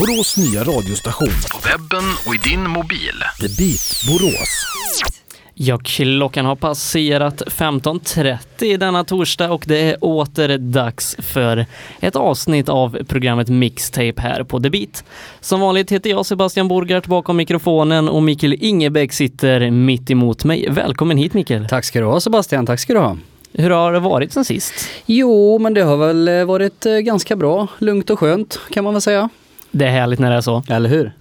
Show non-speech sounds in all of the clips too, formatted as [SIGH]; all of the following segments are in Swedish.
Borås nya radiostation. På webben och i din mobil. The Beat Borås. Ja, klockan har passerat 15.30 denna torsdag och det är åter dags för ett avsnitt av programmet Mixtape här på The Beat. Som vanligt heter jag Sebastian Borgart bakom mikrofonen och Mikael Ingebäck sitter mitt emot mig. Välkommen hit Mikael! Tack ska du ha Sebastian, tack ska du ha. Hur har det varit sen sist? Jo, men det har väl eh, varit eh, ganska bra, lugnt och skönt kan man väl säga. Det är härligt när det är så. Eller hur?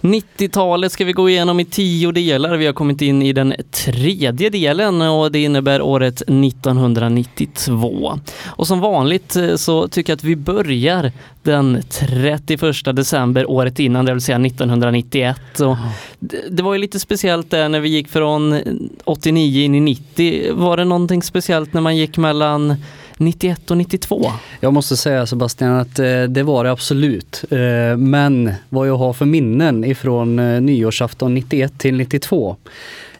90-talet ska vi gå igenom i tio delar. Vi har kommit in i den tredje delen och det innebär året 1992. Och som vanligt eh, så tycker jag att vi börjar den 31 december året innan, det vill säga 1991. Och det var ju lite speciellt där när vi gick från 89 in i 90. Var det någonting speciellt när man gick mellan 91 och 92? Jag måste säga Sebastian att eh, det var det absolut. Eh, men vad jag har för minnen ifrån eh, nyårsafton 91 till 92.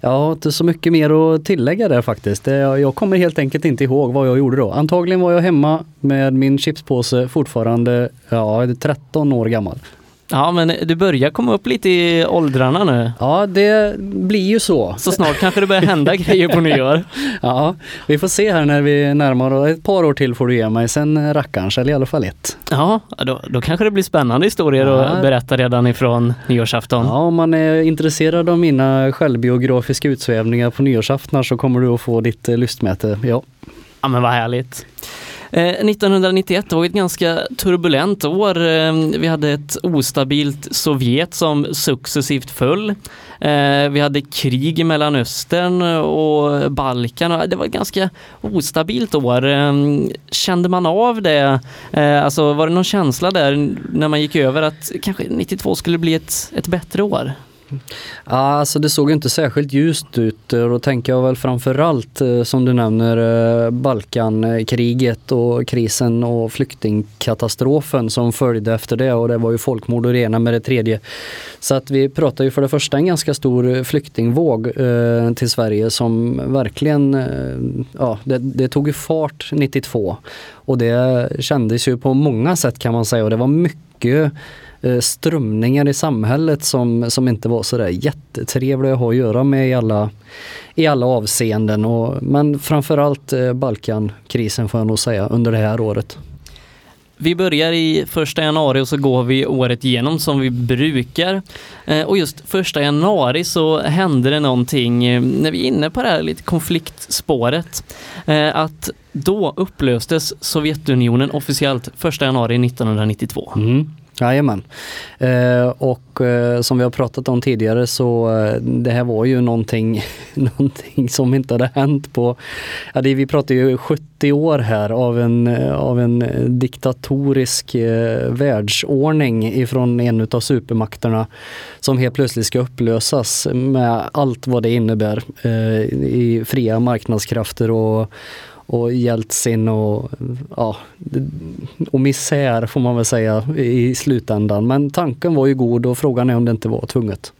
Jag har inte så mycket mer att tillägga där faktiskt. Jag kommer helt enkelt inte ihåg vad jag gjorde då. Antagligen var jag hemma med min chipspåse fortfarande ja, 13 år gammal. Ja, men du börjar komma upp lite i åldrarna nu. Ja, det blir ju så. Så snart kanske det börjar hända [LAUGHS] grejer på nyår. Ja, vi får se här när vi närmar oss. Ett par år till får du ge mig, sen rackarns, eller i alla fall ett. Ja, då, då kanske det blir spännande historier Ja. att berätta redan ifrån nyårsafton. Ja, om man är intresserad av mina självbiografiska utsvävningar på nyårsaftnar så kommer du att få ditt lystmäte. Ja. Ja men vad härligt. Eh, 1991 var ett ganska turbulent år. Eh, vi hade ett ostabilt Sovjet som successivt föll. Eh, vi hade krig i Mellanöstern och Balkan. Det var ett ganska ostabilt år. Kände man av det? Alltså var det någon känsla där när man gick över att kanske 92 skulle bli ett, ett bättre år? Ja, alltså det såg inte särskilt ljust ut eh, och då tänker jag väl framförallt eh, som du nämner eh, Balkankriget och krisen och flyktingkatastrofen som följde efter det och det var ju folkmord och det ena med det tredje. Så att vi pratar ju för det första en ganska stor flyktingvåg till Sverige som verkligen, ja det, det tog ju fart 92 och det kändes ju på många sätt kan man säga och det var mycket strömningar i samhället som, som inte var sådär jättetrevliga att ha att göra med i alla, i alla avseenden. Och, men framförallt eh, Balkankrisen får jag nog säga under det här året. Vi börjar i första januari och så går vi året igenom som vi brukar. Eh, Och just första januari så hände det någonting eh, när vi är inne på det här lite konfliktspåret. eh, Att då upplöstes Sovjetunionen officiellt första januari 1992. Mm. Jajamän. Eh, och eh, som vi har pratat om tidigare så eh, det här var ju någonting, [LAUGHS] någonting som inte hade hänt på, ja, det, vi pratar ju 70 år här av en, eh, av en diktatorisk eh, världsordning ifrån en utav supermakterna som helt plötsligt ska upplösas med allt vad det innebär eh, i fria marknadskrafter och och Jeltsin och, ja, och misär får man väl säga i slutändan. Men tanken var ju god och frågan är om det inte var tvunget.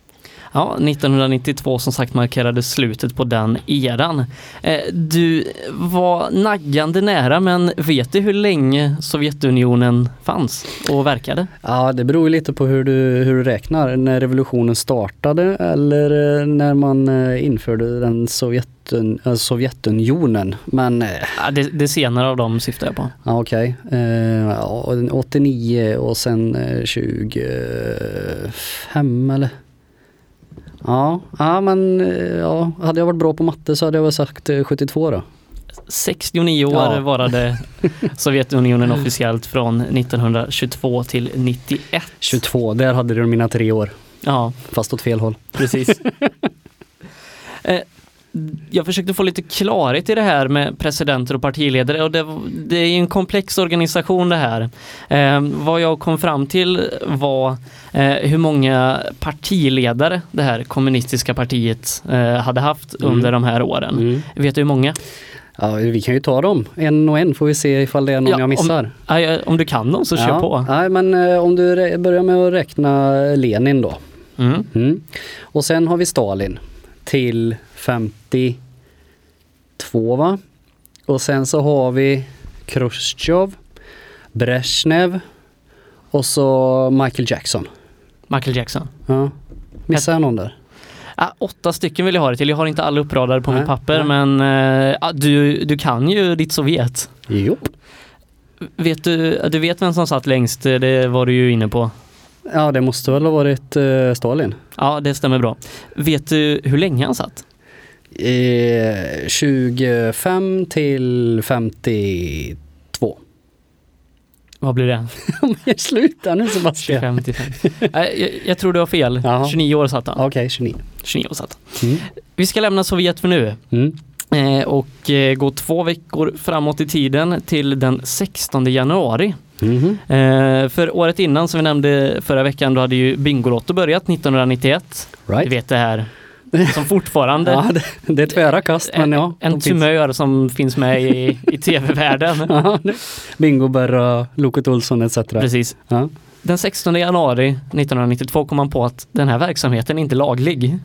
Ja, 1992 som sagt markerade slutet på den eran. Eh, Du var naggande nära men vet du hur länge Sovjetunionen fanns och verkade? Ja, det beror lite på hur du, hur du räknar. När revolutionen startade eller eh, när man eh, införde den Sovjetun, äh, Sovjetunionen. Men eh, Ja, det, det senare av dem syftar jag på. Ja, okej. Eh, ja, 89 och sen eh, 25 eller? Ja, ja men eh, ja, hade jag varit bra på matte så hade jag väl sagt eh, 72 då. 69 år Ja. varade [LAUGHS] Sovjetunionen officiellt från 1922 till 91. 22, där hade du mina tre år. Ja, Fast åt fel håll. precis. [LAUGHS] Jag försökte få lite klarhet i det här med presidenter och partiledare och det, det är en komplex organisation det här. Eh, vad jag kom fram till var eh, hur många partiledare det här kommunistiska partiet eh, hade haft Mm. under de här åren. Mm. Vet du hur många? Ja, vi kan ju ta dem en och en får vi se ifall det är någon Ja, jag missar. Om, om du kan dem så kör ja. på. Nej, men eh, om du börjar med att räkna Lenin då. Mm. Mm. Och sen har vi Stalin till 52 va? Och sen så har vi Khrushchev, Brezhnev Och så Michael Jackson. Michael Jackson. Ja. Missar jag någon där? Ah, åtta stycken vill jag ha det till. Jag har inte alla uppradade på Nej, mitt papper nej. men eh, du, du kan ju ditt Sovjet. Jo. Vet du, du vet vem som satt längst? Det var du ju inne på. Ja, det måste väl ha varit eh, Stalin. Ja, det stämmer bra. Vet du hur länge han satt? Eh, 25 till 52. Vad blir det? [LAUGHS] Men sluta nu Sebastian. 25 till 50. Nej, jag, jag tror du har fel. Jaha. 29 år satt han. Okej, 29. 29 år satt han. Mm. Vi ska lämna Sovjet för nu Mm. eh, och eh, gå två veckor framåt i tiden till den 16 januari. Mhm. Eh, för året innan som vi nämnde förra veckan då hade ju Bingolotto börjat 1991. Du Right. vet det här som fortfarande [LAUGHS] Ja, det, det är tvära kast men ja. en de finns. tumör som finns med i, i [LAUGHS] tv-världen. Ja, Bingo, Berra, Loket Olsson etc. Precis. Ja. Den 16 januari 1992 kom man på att den här verksamheten är inte laglig.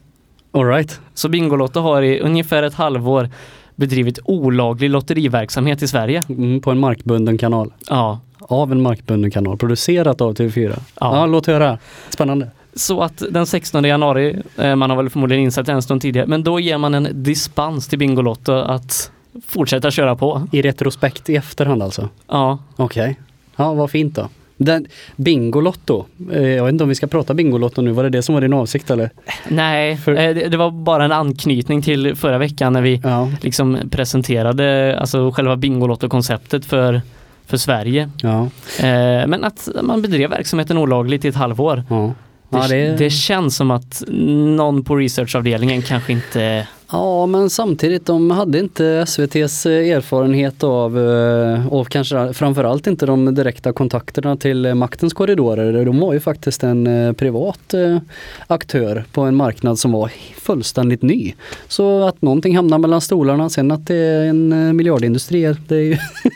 [GASPS] All right. Så Bingolotto har i ungefär ett halvår bedrivit olaglig lotteriverksamhet i Sverige. Mm, på en markbunden kanal. Ja, Av en markbunden kanal. Producerat av TV4. Ja, Ja. låt höra. Spännande. så att den 16 januari, eh, man har väl förmodligen insett en stund tidigare, men då ger man en dispens till Bingolotto att fortsätta köra på. I retrospekt i efterhand alltså. Ja, Okej. Ja, vad fint då. Den, Bingolotto. Eh, jag vet inte om vi ska prata Bingolotto nu. Var det det som var din avsikt eller? nej, För- eh, det, var bara en anknytning till förra veckan när vi Ja. liksom presenterade alltså själva Bingolotto-konceptet för, för Sverige. Ja. Eh, men att man bedrev verksamheten olagligt i ett halvår. Ja. Det, Ja, det- det känns som att någon på researchavdelningen kanske inte... ja, men samtidigt, de hade inte SVTs erfarenhet av, eh, och kanske framförallt inte de direkta kontakterna till eh, maktens korridorer. De var ju faktiskt en eh, privat eh, aktör på en marknad som var fullständigt ny. Så att någonting hamnar mellan stolarna, sen att det är en eh, miljardindustri, det är ju [LAUGHS]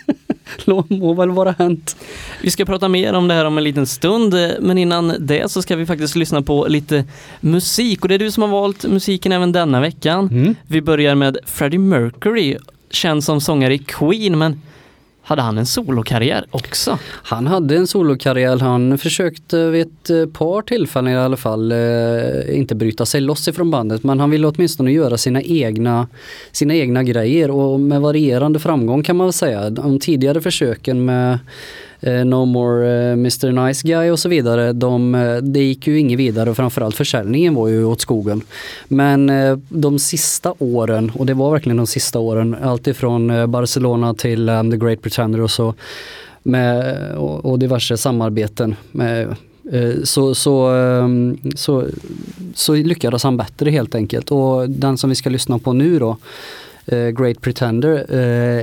[LAUGHS] må väl vara hänt. Vi ska prata mer om det här om en liten stund, men innan det så ska vi faktiskt lyssna på lite musik och det är du som har valt musiken även denna veckan. Mm. Vi börjar med Freddie Mercury, känd som sångare i Queen, men hade han en solokarriär också? Han hade en solokarriär, han försökte vid ett eh, par tillfällen i alla fall eh, inte bryta sig loss ifrån bandet men han ville åtminstone göra sina egna, sina egna grejer och med varierande framgång kan man väl säga. De tidigare försöken med Eh, no More eh, Mr Nice Guy och så vidare, de, eh, det gick ju inget vidare och framförallt försäljningen var ju åt skogen. Men de sista åren, och det var verkligen de sista åren, alltifrån Barcelona till um, The Great Pretender och så, med, och, och diverse samarbeten med, så, så, ehm, så, så lyckades han bättre helt enkelt. Och den som vi ska lyssna på nu då, Great Pretender,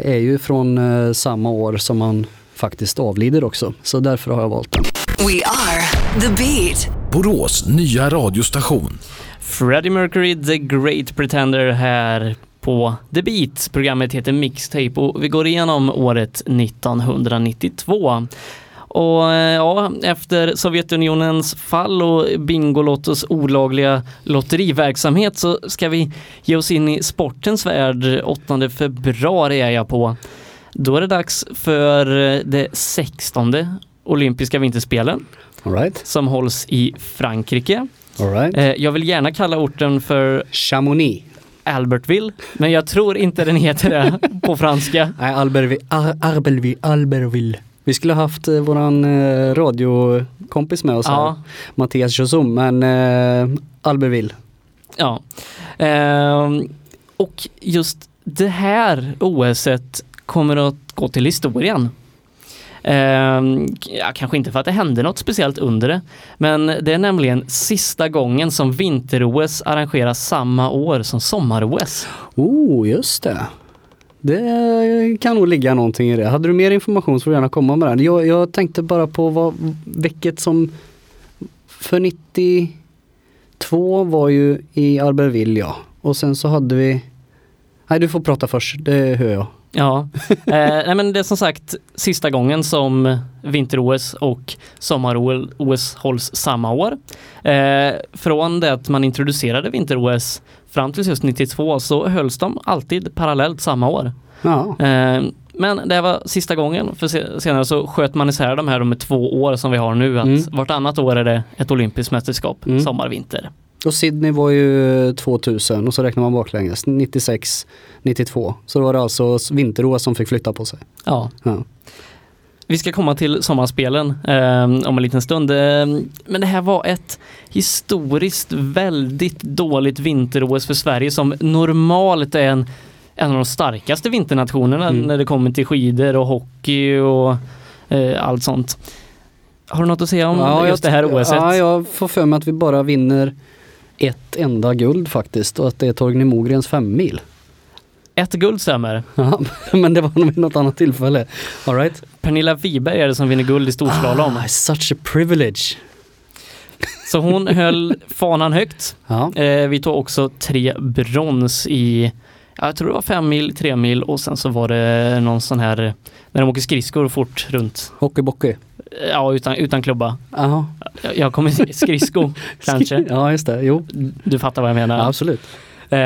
är ju från samma år som han faktiskt avlider också. Så därför har jag valt den. We are the beat. Borås nya radiostation. Freddie Mercury, The Great Pretender här på The Beat. Programmet heter Mixtape och vi går igenom året 1992. Och eh, ja, efter Sovjetunionens fall och Bingolottos olagliga lotteriverksamhet så ska vi ge oss in i sportens värld. 8 februari är jag på. Då är det dags för eh, det 16 olympiska vinterspelen right. som hålls i Frankrike. Right. Eh, Jag vill gärna kalla orten för Chamonix. Albertville, men jag tror inte den heter det [LAUGHS] på franska. Nej, Albertville. Arbelvi- Albertville. Vi skulle ha haft eh, våran eh, radiokompis med oss här, Ja, Mattias Josum, men eh, Albertville. ja. Ehm, och just det här OSet kommer att gå till historien. Eh, ja, kanske inte för att det hände något speciellt under det, men det är nämligen sista gången som vinter-OS arrangeras samma år som sommar-OS. Oh, just det. Det kan nog ligga någonting i det. Hade du mer information så får du gärna komma med den. Jag, jag tänkte bara på vad, vilket som för 92 var ju i Albertville ja. Och sen så hade vi Nej du får prata först, det hör jag. Ja, [LAUGHS] eh, nej men det är som sagt sista gången som vinter-OS och sommar-OS hålls samma år. Eh, från det att man introducerade vinter-OS fram till just 92 så hölls de alltid parallellt samma år. Ja, Eh, Men det var sista gången, för se- senare så sköt man isär de här med två år som vi har nu. Att Mm. Vartannat år är det ett olympiskt mästerskap, Mm. sommar, vinter. Och Sydney var ju 2000 och så räknar man baklänges, 96, 92. Så då var det alltså vinter-OS som fick flytta på sig. Ja. Ja. Vi ska komma till sommarspelen eh, om en liten stund. Eh, men det här var ett historiskt väldigt dåligt vinter-OS för Sverige som normalt är en, en av de starkaste vinternationerna Mm. när det kommer till skidor och hockey och eh, allt sånt. Har du något att säga om just det här OSet? Ja, jag får för mig att vi bara vinner ett enda guld faktiskt och att det är Torgny Mogrens femmil. Ett guld stämmer. Ja, [LAUGHS] men det var nog vid något annat tillfälle. All right. Pernilla Wiberg är det som vinner guld i storslalom. Ah, such a privilege. Så hon [LAUGHS] höll fanan högt. Ja, Eh, vi tog också tre brons i, ja, jag tror det var fem mil, tre mil och sen så var det någon sån här, när de åker skridskor fort runt. hockeybockey. Ja, utan, utan klubba. Jaha. Jag, jag kommer skridsko [LAUGHS] kanske. Ja, just det. Jo, Du fattar vad jag menar. ja, absolut. Eh,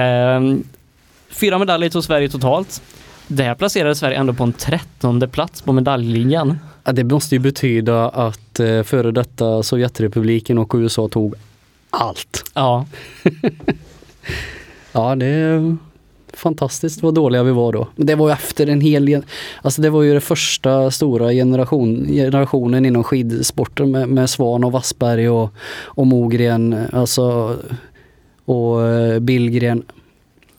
fyra medaljer tog Sverige totalt. Där placerade Sverige ändå på en trettonde plats på medaljligan. Ja, det måste ju betyda att eh, före detta Sovjetrepubliken och USA tog allt. Ja, [LAUGHS] Ja, det är fantastiskt vad dåliga vi var då. Men det var ju efter en hel, alltså det var ju den första stora generation, generationen inom skidsporten med, med Svan och Wassberg och, och Mogren, alltså och eh, Billgren.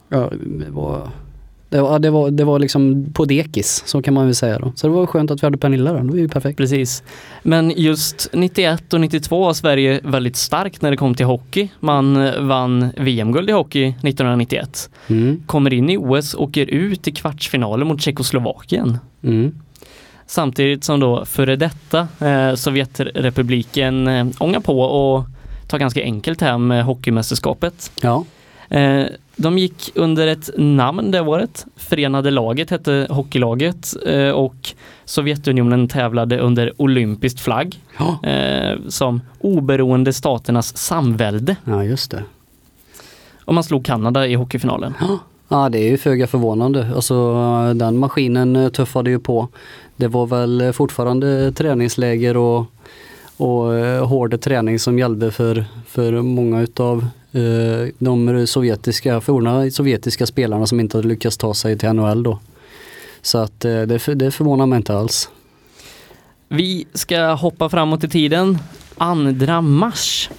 Ja, det var, det var, det var, det var liksom på dekis, så kan man väl säga då. Så det var skönt att vi hade Pernilla då, det var ju perfekt. precis. Men just 91 och 92 var Sverige väldigt starkt när det kom till hockey. Man eh, vann VM-guld i hockey 1991. Mm, kommer in i OS och åker ut i kvartsfinalen mot Tjeckoslovakien. mm, Samtidigt som då före detta eh, Sovjetrepubliken eh, ångar på och tar ganska enkelt hem eh, hockeymästerskapet. ja. Eh, de gick under ett namn det året. Förenade laget hette hockeylaget eh, och Sovjetunionen tävlade under olympiskt flagg Ja, eh, som oberoende staternas samvälde. ja just det. Och man slog Kanada i hockeyfinalen. Ja det är ju föga förvånande. Alltså den maskinen tuffade ju på. Det var väl fortfarande träningsläger och, och hård träning som gällde för, för många utav de sovjetiska, forna sovjetiska spelarna som inte hade lyckats ta sig till NHL då. Så att eh, det, för- det förvånar mig inte alls. Vi ska hoppa framåt i tiden. 2 mars.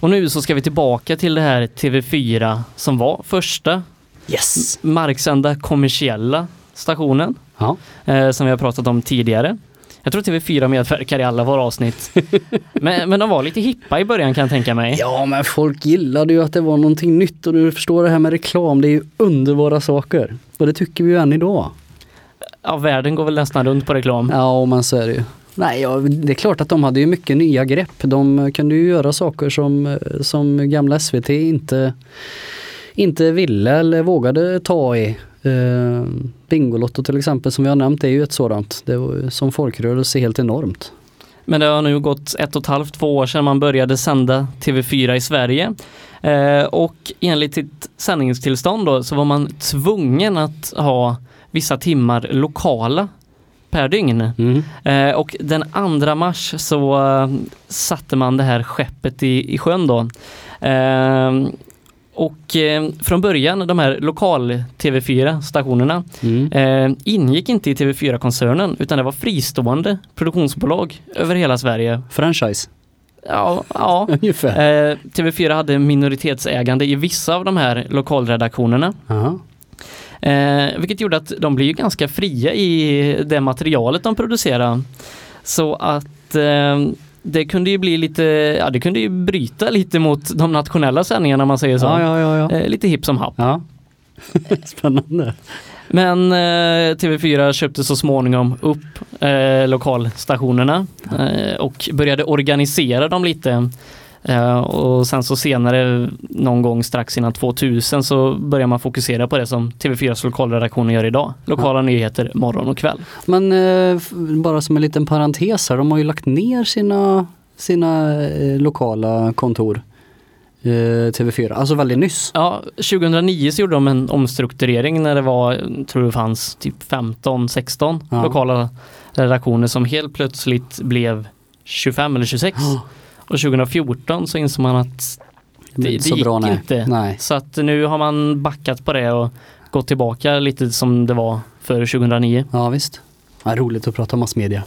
Och nu så ska vi tillbaka till det här TV4 som var första Yes! marksända kommersiella stationen Ja, eh, som vi har pratat om tidigare. Jag tror TV4 medverkar i alla våra avsnitt. [LAUGHS] men, men de var lite hippa i början kan jag tänka mig. ja men folk gillade ju att det var någonting nytt och du förstår det här med reklam, det är ju underbara saker. Och det tycker vi ju än idag. Ja, världen går väl nästan runt på reklam. Ja, men så är det ju. Nej, ja, det är klart att de hade ju mycket nya grepp. De kunde ju göra saker som, som gamla SVT inte, inte ville eller vågade ta i. Eh, Bingolotto till exempel som vi har nämnt är ju ett sådant. Det var som folkrörelse helt enormt. Men det har nu gått ett och ett halvt, två år sedan man började sända TV4 i Sverige. Eh, och enligt sitt sändningstillstånd då så var man tvungen att ha vissa timmar lokala per dygn. Mm. Eh, och den 2 mars så eh, satte man det här skeppet i, i sjön då. Eh, och eh, från början, de här lokal TV4 stationerna Mm. eh, ingick inte i TV4-koncernen utan det var fristående produktionsbolag över hela Sverige. Franchise, Ja, ja. [LAUGHS] ungefär. Eh, TV4 hade minoritetsägande i vissa av de här lokalredaktionerna. Aha. Eh, vilket gjorde att de blev ganska fria i det materialet de producerade. Så att eh, det kunde ju bli lite, ja det kunde ju bryta lite mot de nationella sändningarna om man säger så. Ja, ja, ja. Eh, lite hipp som happ. [LAUGHS] Spännande. Men eh, TV4 köpte så småningom upp eh, lokalstationerna eh, och började organisera dem lite. Eh, och sen så senare någon gång strax innan 2000 så börjar man fokusera på det som TV4s lokalredaktioner gör idag. Lokala nyheter morgon och kväll. Men eh, bara som en liten parentes här, de har ju lagt ner sina, sina eh, lokala kontor. eh, TV4, alltså väldigt nyss. Ja, 2009 så gjorde de en omstrukturering när det var, tror det fanns typ 15-16 Ja. lokala redaktioner som helt plötsligt blev 25 eller 26. Och 2014 så insåg man att Det det, det så gick bra, inte. Nej. Så att nu har man backat på det och gått tillbaka lite som det var för 2009. Ja visst. Ja, roligt att prata massmedia.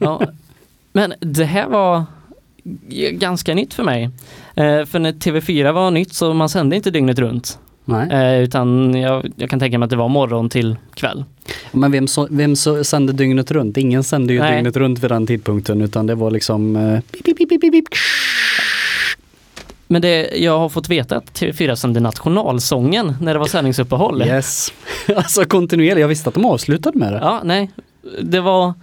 Ja. Men det här var ganska nytt för mig. Eh, för när TV4 var nytt så man sände inte dygnet runt. Eh, utan jag, jag kan tänka mig att det var morgon till kväll. Men vem, så, vem så sände dygnet runt? Ingen sände ju Nej. dygnet runt vid den tidpunkten utan det var liksom eh, pip, pip, pip. Men det, jag har fått veta att TV4 sände nationalsången när det var sändningsuppehåll. Yes. [LAUGHS] alltså kontinuerligt, jag visste att de avslutade med det. Ja, nej. Det var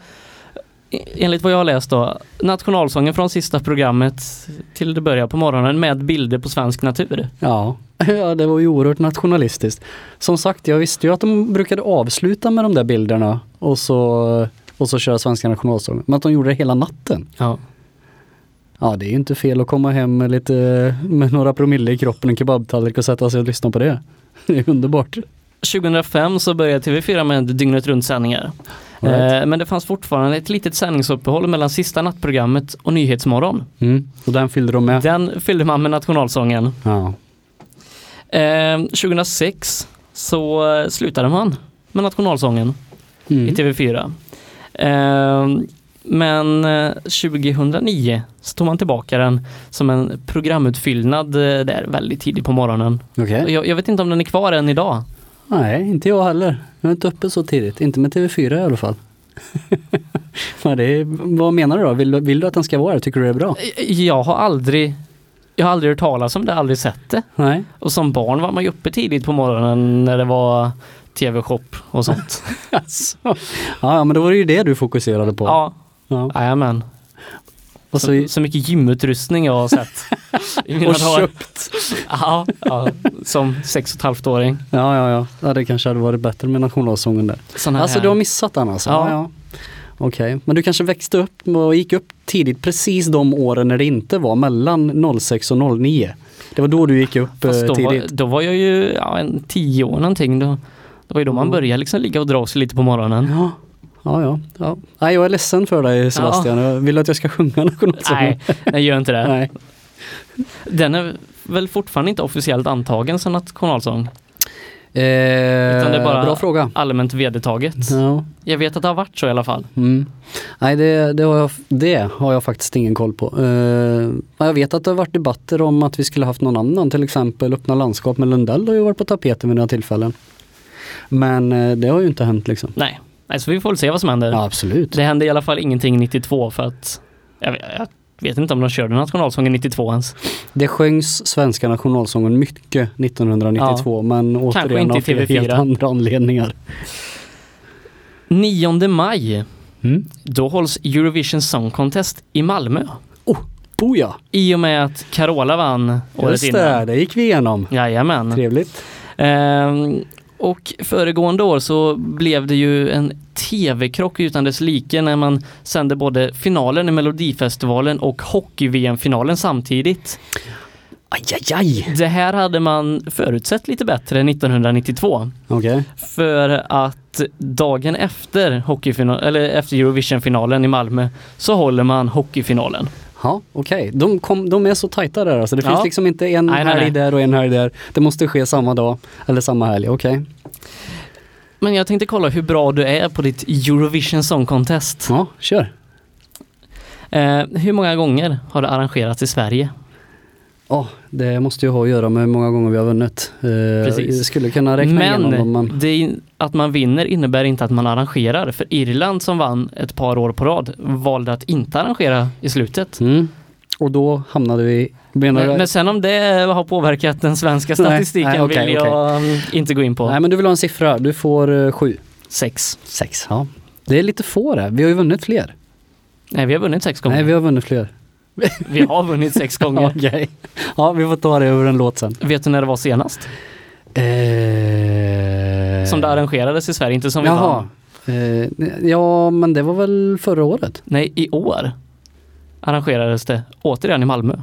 enligt vad jag har läst då, nationalsången från sista programmet till det börjar på morgonen med bilder på svensk natur. Ja. [LAUGHS] ja, det var ju oerhört nationalistiskt. Som sagt, jag visste ju att de brukade avsluta med de där bilderna och så, och så köra svenska nationalsången. Men att de gjorde det hela natten. Ja. Ja, det är ju inte fel att komma hem med lite, med några promille i kroppen, en kebabtallrik och sätta sig och lyssna på det. [LAUGHS] Det är underbart. 2005 så började TV4 med dygnet runt sändningar. Right. Eh, men det fanns fortfarande ett litet sändningsuppehåll mellan sista nattprogrammet och Nyhetsmorgon. Mm. Och den fyllde de med. Den fyllde man med nationalsången. Ja. Eh, 2006 så eh, slutade man med nationalsången i Mm. TV4. Eh, men eh, 2009 så tog man tillbaka den som en programutfyllnad eh, där väldigt tidigt på morgonen. Okej. Jag, jag vet inte om den är kvar än idag. Nej, inte jag heller. Jag är inte uppe så tidigt. Inte med TV4 i alla fall. [LAUGHS] Det är, vad menar du då? Vill, du- vill du att den ska vara här? Tycker du det är bra? Jag har aldrig jag har aldrig hört talas om det, aldrig sett det. Nej. Och som barn var man ju uppe tidigt på morgonen när det var tv-shop och sånt. [LAUGHS] Alltså. Ja, men då var det ju det du fokuserade på. ja, Ja. jajamän. Och så, Så, mycket gymutrustning jag har sett. [LAUGHS] i mina och dagar. köpt. Ja, ja, som sex och ett halvt åring. Ja, ja, ja. ja. Det kanske hade varit bättre med nationalsången där. Sån här, Alltså du har missat den alltså? Ja. Ja. ja. Okej, men du kanske växte upp och gick upp tidigt precis de åren när det inte var mellan 06 och 09. Det var då du gick upp Fast eh, då, var, tidigt. då var jag ju ja, en tio år någonting. Då, det var ju då man Mm. började liksom ligga och dra sig lite på morgonen. Ja, ja, ja. ja. Nej, jag är ledsen för dig Sebastian. Jag vill att jag ska sjunga nationalsången. Nej, nej gör inte det. Nej. Den är väl fortfarande inte officiellt antagen som nationalsång. Eh, Utan det är bara- Bra fråga. Allmänt vedertaget. Ja. Jag vet att det har varit så i alla fall. Mm. Nej, det, det, har jag, det har jag faktiskt ingen koll på. Eh, jag vet att det har varit debatter om att vi skulle haft någon annan, till exempel Öppna landskap med Lundell har ju varit på tapeten vid några tillfällen. Men eh, det har ju inte hänt liksom. Nej, nej så vi får väl se vad som händer. Ja, absolut. Det hände i alla fall ingenting 92 för att jag vet, jag vet inte om de körde nationalsången 92 ens. Det sjöngs svenska nationalsången mycket 1992 men återigen av i flera TV4. helt andra anledningar. 9 maj, Mm. då hålls Eurovision Song Contest i Malmö. Boja! I och med att Carola vann året Just det, innan. det gick vi igenom. Jajamän. Trevligt. Ehm, och föregående år så blev det ju en tv-krock utan dess like när man sände både finalen i Melodifestivalen och hockey-VM-finalen samtidigt. Aj, aj, aj! Det här hade man förutsett lite bättre 1992. Okej. För att dagen efter, hockeyfinal, eller efter Eurovision-finalen i Malmö så håller man hockeyfinalen. Ja, okej. De, kom- de är så tajta där alltså. Det Ja. finns liksom inte en Nej, helg nej. där och en helg där. Det måste ske samma dag eller samma helg. Okej. Men jag tänkte kolla hur bra du är på ditt Eurovision Song Contest. Ja, kör. Eh, hur många gånger har det arrangerats i Sverige? Ja, det måste ju ha att göra med hur många gånger vi har vunnit. Eh, Precis. Jag skulle kunna räkna igenom dem Men men... det att man vinner innebär inte att man arrangerar. För Irland som vann ett par år på rad valde att inte arrangera i slutet. Mm. Och då hamnade vi... Menar Men, men sen om det har påverkat den svenska [LAUGHS] Nej, statistiken nej, okej, vill jag mm, inte gå in på. Nej men du vill ha en siffra. Du får eh, sju. Sex. Sex, ja. Det är lite få det. Vi har ju vunnit fler. Nej, vi har vunnit sex gånger. Nej, vi har vunnit fler. [LAUGHS] Vi har vunnit sex gånger. [LAUGHS] Okej. Ja, vi får ta det över en låt sen. Vet du när det var senast? Eh... Som det arrangerades i Sverige, inte som vi Jaha. Eh, ja, men det var väl förra året? Nej, i år arrangerades det återigen i Malmö.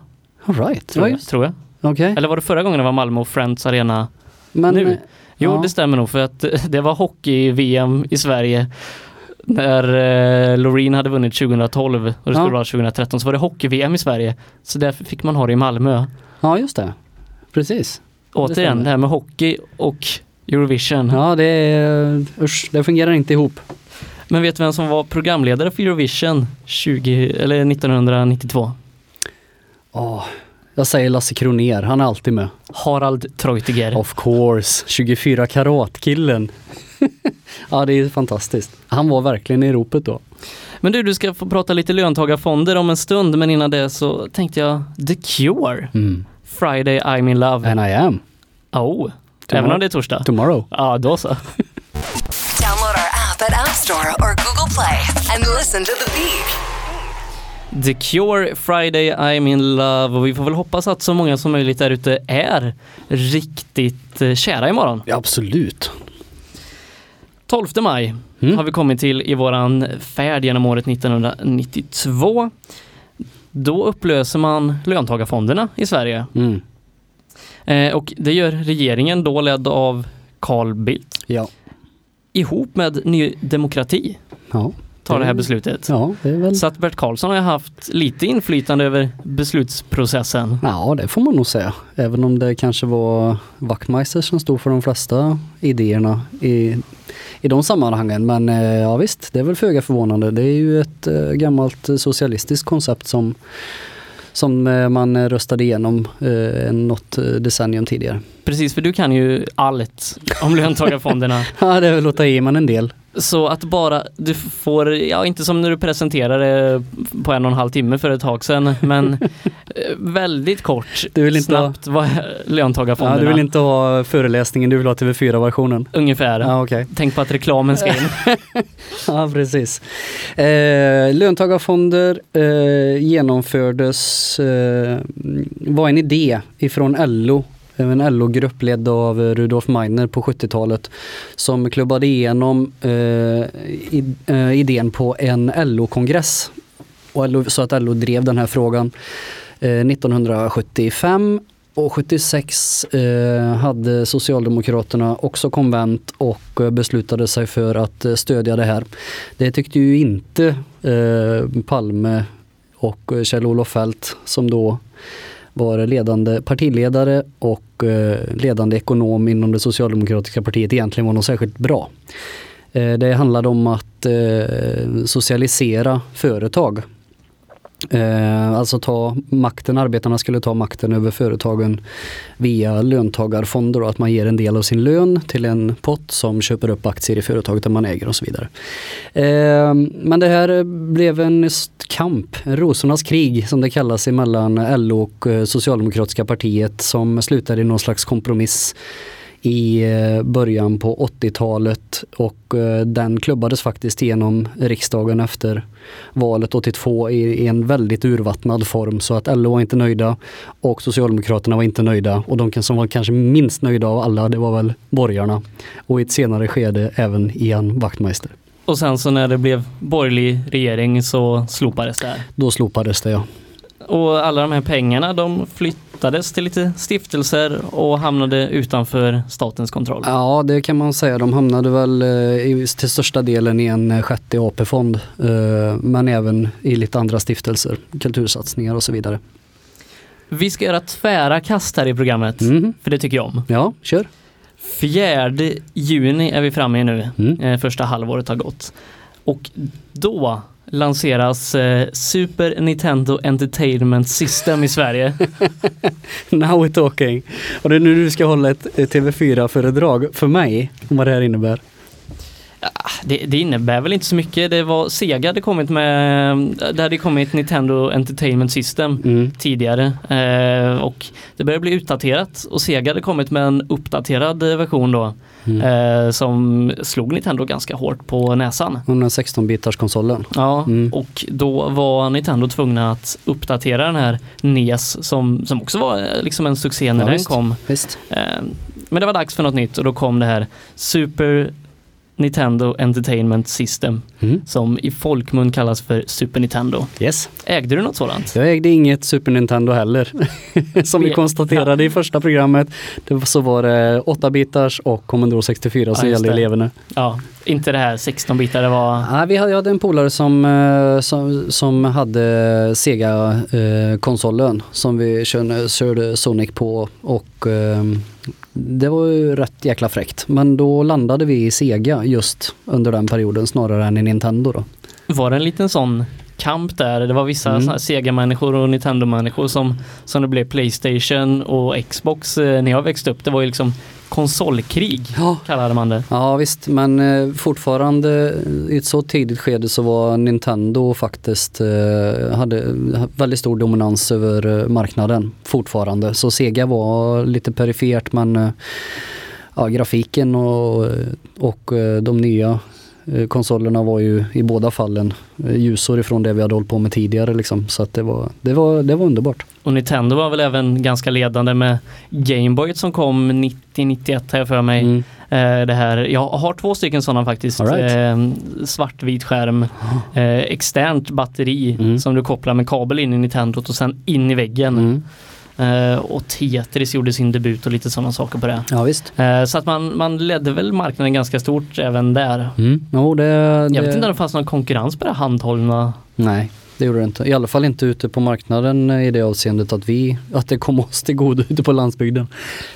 All right. Tror, Ja, jag, tror jag. Okej. Eller var det förra gången det var Malmö och Friends Arena? Men, nu? Jo, ja. det stämmer nog för att [LAUGHS] det var hockey-VM i Sverige när eh, Loreen hade vunnit 2012 och det skulle Ja. vara 2013 så var det hockey-VM i Sverige. Så därför fick man ha det i Malmö. Ja, just det. Precis. Återigen, stämmer. det här med hockey och Eurovision. Ja, det usch, det fungerar inte ihop. Men vet du vem som var programledare för Eurovision 20, eller 1992? Åh, jag säger Lasse Kroner, han är alltid med. Harald Treutiger. Of course, 24 karat-killen. Ja, det är fantastiskt. Han var verkligen i ropet då. Men du, du ska få prata lite löntagarfonder om en stund, men innan det så tänkte jag The Cure, Mm. Friday I'm in love. And I am, Oh, även om det är torsdag. tomorrow. Ja, då så. Download our app at App Store or Google Play and listen to the beat. The Cure, Friday I'm in love och vi får väl hoppas att så många som möjligt där ute är riktigt eh, kära imorgon. Ja, absolut. 12 maj Mm. har vi kommit till i våran färd genom året 1992. Då upplöser man löntagarfonderna i Sverige Mm. eh, och det gör regeringen då ledd av Carl Bildt Ja. ihop med Ny Demokrati Ja. Tar det här Mm. beslutet. ja, det väl... Så att Bert Karlsson har haft lite inflytande över beslutsprocessen. Ja, det får man nog säga. Även om det kanske var Wachtmeister som stod för de flesta idéerna i, i de sammanhangen. Men eh, ja visst, det är väl föga förvånande. Det är ju ett eh, gammalt socialistiskt koncept som, som eh, man röstade igenom eh, något decennium tidigare. Precis, för du kan ju allt om löntagarfonderna. [LAUGHS] Ja, det är väl att ta i man en del. Så att bara, du får, ja inte som när du presenterade på en och en halv timme för ett tag sedan, men [LAUGHS] eh, väldigt kort, Du vill inte snabbt vad är Ja, löntagarfonderna? du vill inte ha föreläsningen, du vill ha TV4-versionen. Ungefär. Ja, okej. Tänk på att reklamen ska in. [LAUGHS] Ja, precis. Eh, löntagarfonder eh, genomfördes, eh, var en idé ifrån LO, Eh, en LO-grupp ledd av eh, Rudolf Meidner på 70-talet som klubbade igenom eh, eh idén på en LO-kongress. LO, så att LO drev den här frågan eh, 1975 och 76 eh, hade Socialdemokraterna också konvent och beslutade sig för att stödja det här. Det tyckte ju inte eh, Palme och Kjell-Olof Feldt som då var ledande partiledare och eh, ledande ekonom inom det socialdemokratiska partiet egentligen var något särskilt bra. Eh, det handlade om att eh, socialisera företag. Eh, alltså ta makten, arbetarna skulle ta makten över företagen via löntagarfonder och att man ger en del av sin lön till en pott som köper upp aktier i företaget där man äger och så vidare. Eh, men det här blev en kamp, en rosornas krig som det kallas emellan LO och eh, Socialdemokratiska partiet som slutade i någon slags kompromiss i eh, början på 80-talet och eh, den klubbades faktiskt igenom riksdagen efter valet 82 i, i en väldigt urvattnad form så att LO var inte nöjda och Socialdemokraterna var inte nöjda och de som var kanske minst nöjda av alla det var väl borgarna och i ett senare skede även Ian Wachtmeister. Och sen så när det blev borgerlig regering så slopades det här. Då slopades det ja. Och alla de här pengarna de flyttades till lite stiftelser och hamnade utanför statens kontroll. Ja, det kan man säga. De hamnade väl eh, till största delen i en eh, sjätte AP-fond. Eh, men även i lite andra stiftelser, kultursatsningar och så vidare. Vi ska göra tvära kast här i programmet, Mhm. för det tycker jag om. Ja, kör. Fjärde juni är vi framme i nu, Mm. första halvåret har gått. Och då lanseras eh, Super Nintendo Entertainment System i Sverige. [LAUGHS] Now we're talking. Och det är nu du ska hålla ett eh, TV4-föredrag för mig om vad det här innebär. Det, det innebär väl inte så mycket. Det var Sega hade kommit med, det hade kommit Nintendo Entertainment System Mm. tidigare eh, och det började bli utdaterat och Sega hade kommit med en uppdaterad eh, version då Mm. eh, som slog Nintendo ganska hårt på näsan. Den här 16-bitars konsolen. Ja, Mm. och då var Nintendo tvungna att uppdatera den här NES som, som också var eh, liksom en succé när Ja, den visst. kom. Visst. Eh, men det var dags för något nytt och då kom det här Super Nintendo Entertainment System Mm. som i folkmun kallas för Super Nintendo. Yes. Ägde du något sådant? Jag ägde inget Super Nintendo heller. [LAUGHS] Som vi konstaterade i första programmet. Det så var det 8-bitars och Commodore 64 som Ja, gällde eleverna. Ja, inte det här 16-bitar, det var... Nej, vi hade, jag hade en polare som, eh, som, som hade Sega-konsolen som vi körde, körde Sonic på och eh, det var ju rätt jäkla fräckt. Men då landade vi i Sega just under den perioden snarare än i Nintendo då. Var det en liten sån kamp där? Det var vissa Mm. Sega-människor och Nintendo-människor som, som det blev Playstation och Xbox eh, när jag växte upp. Det var ju liksom konsolkrig Ja. kallade man det. Ja visst, men eh, fortfarande i ett så tidigt skede så var Nintendo faktiskt, eh, hade väldigt stor dominans över eh, marknaden fortfarande. Så Sega var lite perifert men eh, ja, grafiken och, och eh, de nya eh, konsolerna var ju i båda fallen eh, ljusår ifrån det vi hade hållit på med tidigare liksom. Så att det var, det var, det var underbart. Och Nintendo var väl även ganska ledande med Gameboy som kom 90-91 har jag för mig. Mm. Eh, det här, jag har två stycken sådana faktiskt. Right. Eh, svartvit skärm, eh, externt batteri Mm. som du kopplar med kabel in i Nintendot och sen in i väggen. Mm. Eh, och Tetris gjorde sin debut och lite sådana saker på det. Ja visst. Eh, så att man, man ledde väl marknaden ganska stort även där. Mm. Jo, det, Jag det... vet inte om det fanns någon konkurrens på det handhållna. Nej, det gjorde det inte. I alla fall inte ute på marknaden i det avseendet att vi, att det kom oss till godo ute på landsbygden.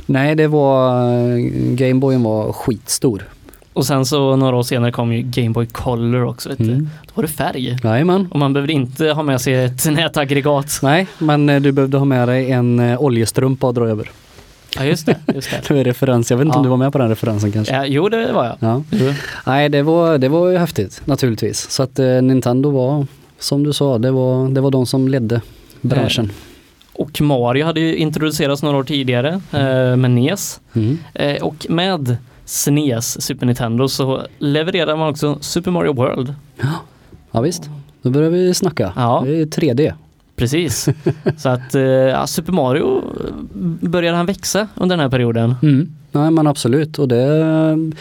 Nej, det var, Gameboyen var skitstor. Och sen så några år senare kom ju Game Boy Color också. Vet du. Mm. Då var det färg. Jajamän. Och man behövde inte ha med sig ett [LAUGHS] nätaggregat. Nej, men eh, du behövde ha med dig en eh, oljestrumpa att dra över. Ja just det. Just det. [LAUGHS] Det var referens, jag vet inte om Ja. du var med på den referensen kanske? Ja, jo det var jag. Ja. Jo. Nej, det var, det var ju häftigt naturligtvis. Så att eh, Nintendo var, som du sa, det var, det var de som ledde branschen. Och Mario hade ju introducerats några år tidigare eh, med NES. Mm. Eh, och med SNES, Super Nintendo, så levererade man också Super Mario World. Ja visst, då börjar vi snacka. Ja. Det är 3D. Precis. [LAUGHS] så att eh, ja, Super Mario eh, började han växa under den här perioden. Mm. Nej men absolut och det,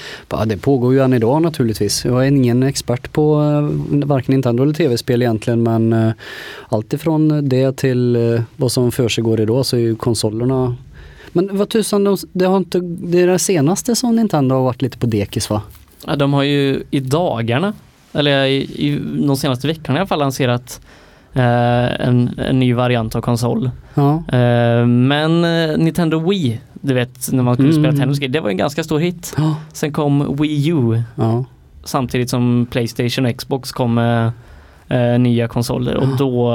det pågår ju än idag naturligtvis. Jag är ingen expert på eh, varken Nintendo eller tv-spel egentligen men eh, allt ifrån det till vad som försiggår idag så är ju konsolerna men vad tusan, de- det, har inte, det är det senaste som Nintendo har varit lite på dekis va? Ja, de har ju i dagarna, eller i, i de senaste veckorna i alla fall lanserat eh, en, en ny variant av konsol. Ja. Eh, men eh, Nintendo Wii, du vet när man kunde Mm. spela tennis, det var en ganska stor hit. Ja. Sen kom Wii U ja. samtidigt som Playstation och Xbox kom med eh, nya konsoler och då,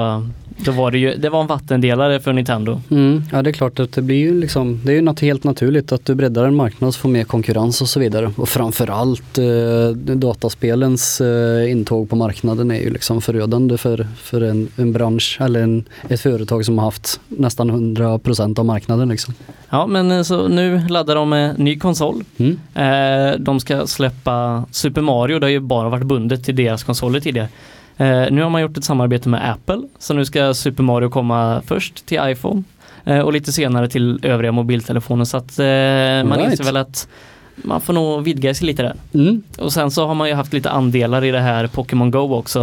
då var det ju, det var en vattendelare för Nintendo. Mm, ja det är klart att det blir ju liksom, det är ju något helt naturligt att du breddar en marknad och får mer konkurrens och så vidare. Och framförallt eh, dataspelens eh, intåg på marknaden är ju liksom förödande för, för en, en bransch eller en, ett företag som har haft nästan 100% av marknaden liksom. Ja men eh, så nu laddar de med ny konsol. Mm. Eh, de ska släppa Super Mario, det har ju bara varit bundet till deras konsoler tidigare. Eh, nu har man gjort ett samarbete med Apple, så nu ska Super Mario komma först till iPhone eh, och lite senare till övriga mobiltelefoner så att eh, man Right. inser väl att man får nog vidga sig lite där. Mm. Och sen så har man ju haft lite andelar i det här Pokémon Go också.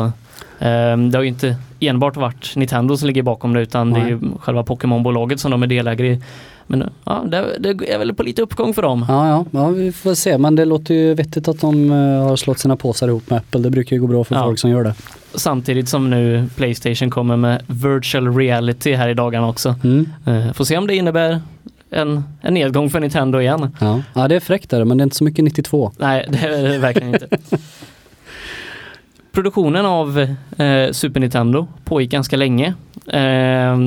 Eh, det har ju inte enbart varit Nintendo som ligger bakom det utan det är ju själva Pokémon-bolaget som de är delägare i. Men ja, det, det är väl på lite uppgång för dem. Ja, ja, ja, vi får se. Men det låter ju vettigt att de eh, har slått sina påsar ihop med Apple. Det brukar ju gå bra för Ja. folk som gör det. Samtidigt som nu Playstation kommer med virtual reality här i dagarna också. Mm. Eh, Får se om det innebär en, en nedgång för Nintendo igen. Ja. ja, det är fräckt där, men det är inte så mycket 92. Nej, det är det verkligen inte. [LAUGHS] Produktionen av eh, Super Nintendo pågick ganska länge. Eh,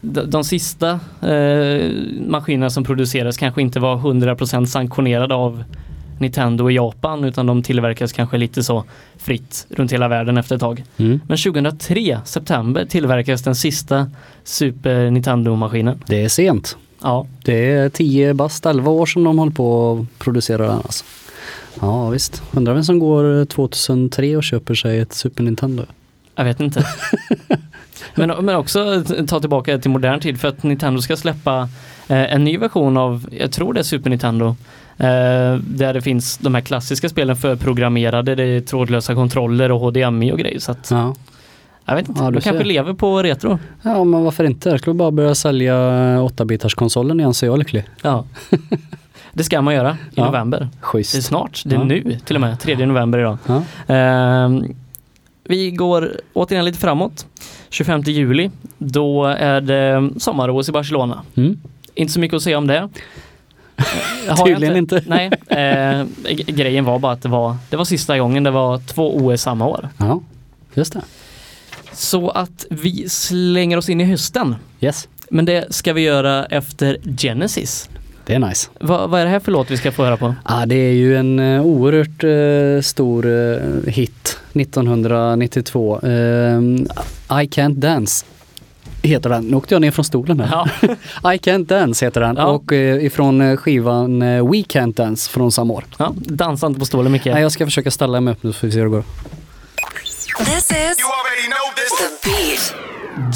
de, de sista eh, maskinerna som producerades kanske inte var 100% sanktionerade av Nintendo i Japan utan de tillverkades kanske lite så fritt runt hela världen efter ett tag. Mm. Men 2003, september, tillverkades den sista Super Nintendo-maskinen. Det är sent. Ja, Det är 10 bast 11 år som de håller på att producera den alltså. Ja visst. Undrar vem som går 2003 och köper sig ett Super Nintendo. jag vet inte. [LAUGHS] men, men också ta tillbaka till modern tid för att Nintendo ska släppa en ny version av, jag tror det är Super Nintendo, Eh, där det finns de här klassiska spelen förprogrammerade, det är trådlösa kontroller och HDMI och grejer. Så att, Ja. jag vet inte, Ja, du kanske lever på retro. ja, men varför inte? Jag skulle bara börja sälja 8-bitars-konsolen igen så är jag lycklig. Ja. [LAUGHS] det ska man göra i Ja. november. Det är Schysst. snart, det är Ja. nu till och med, 3 november idag. Ehm, vi går återigen lite framåt. 25 juli, då är det sommar-OS i Barcelona. Mm. Inte så mycket att säga om det. Tydligen inte. Nej, eh, grejen var bara att det var, det var sista gången det var två OS samma år. Ja, just det. Så att vi slänger oss in i hösten. Yes, Men det ska vi göra efter Genesis. det är nice. Va, vad är det här för låt vi ska få höra på? Ja, det är ju en eh, oerhört eh, stor eh, hit 1992. Eh, I Can't Dance heter den. Nu åkte jag ner från stolen här. Ja, [LAUGHS] I Can't Dance heter den Ja. och eh, ifrån eh, skivan eh, We Can't Dance från samma år. ja, dansa inte på stolen Micke. Nej, jag ska försöka ställa mig upp nu så får vi se hur det går. This is You already know this. The Beat.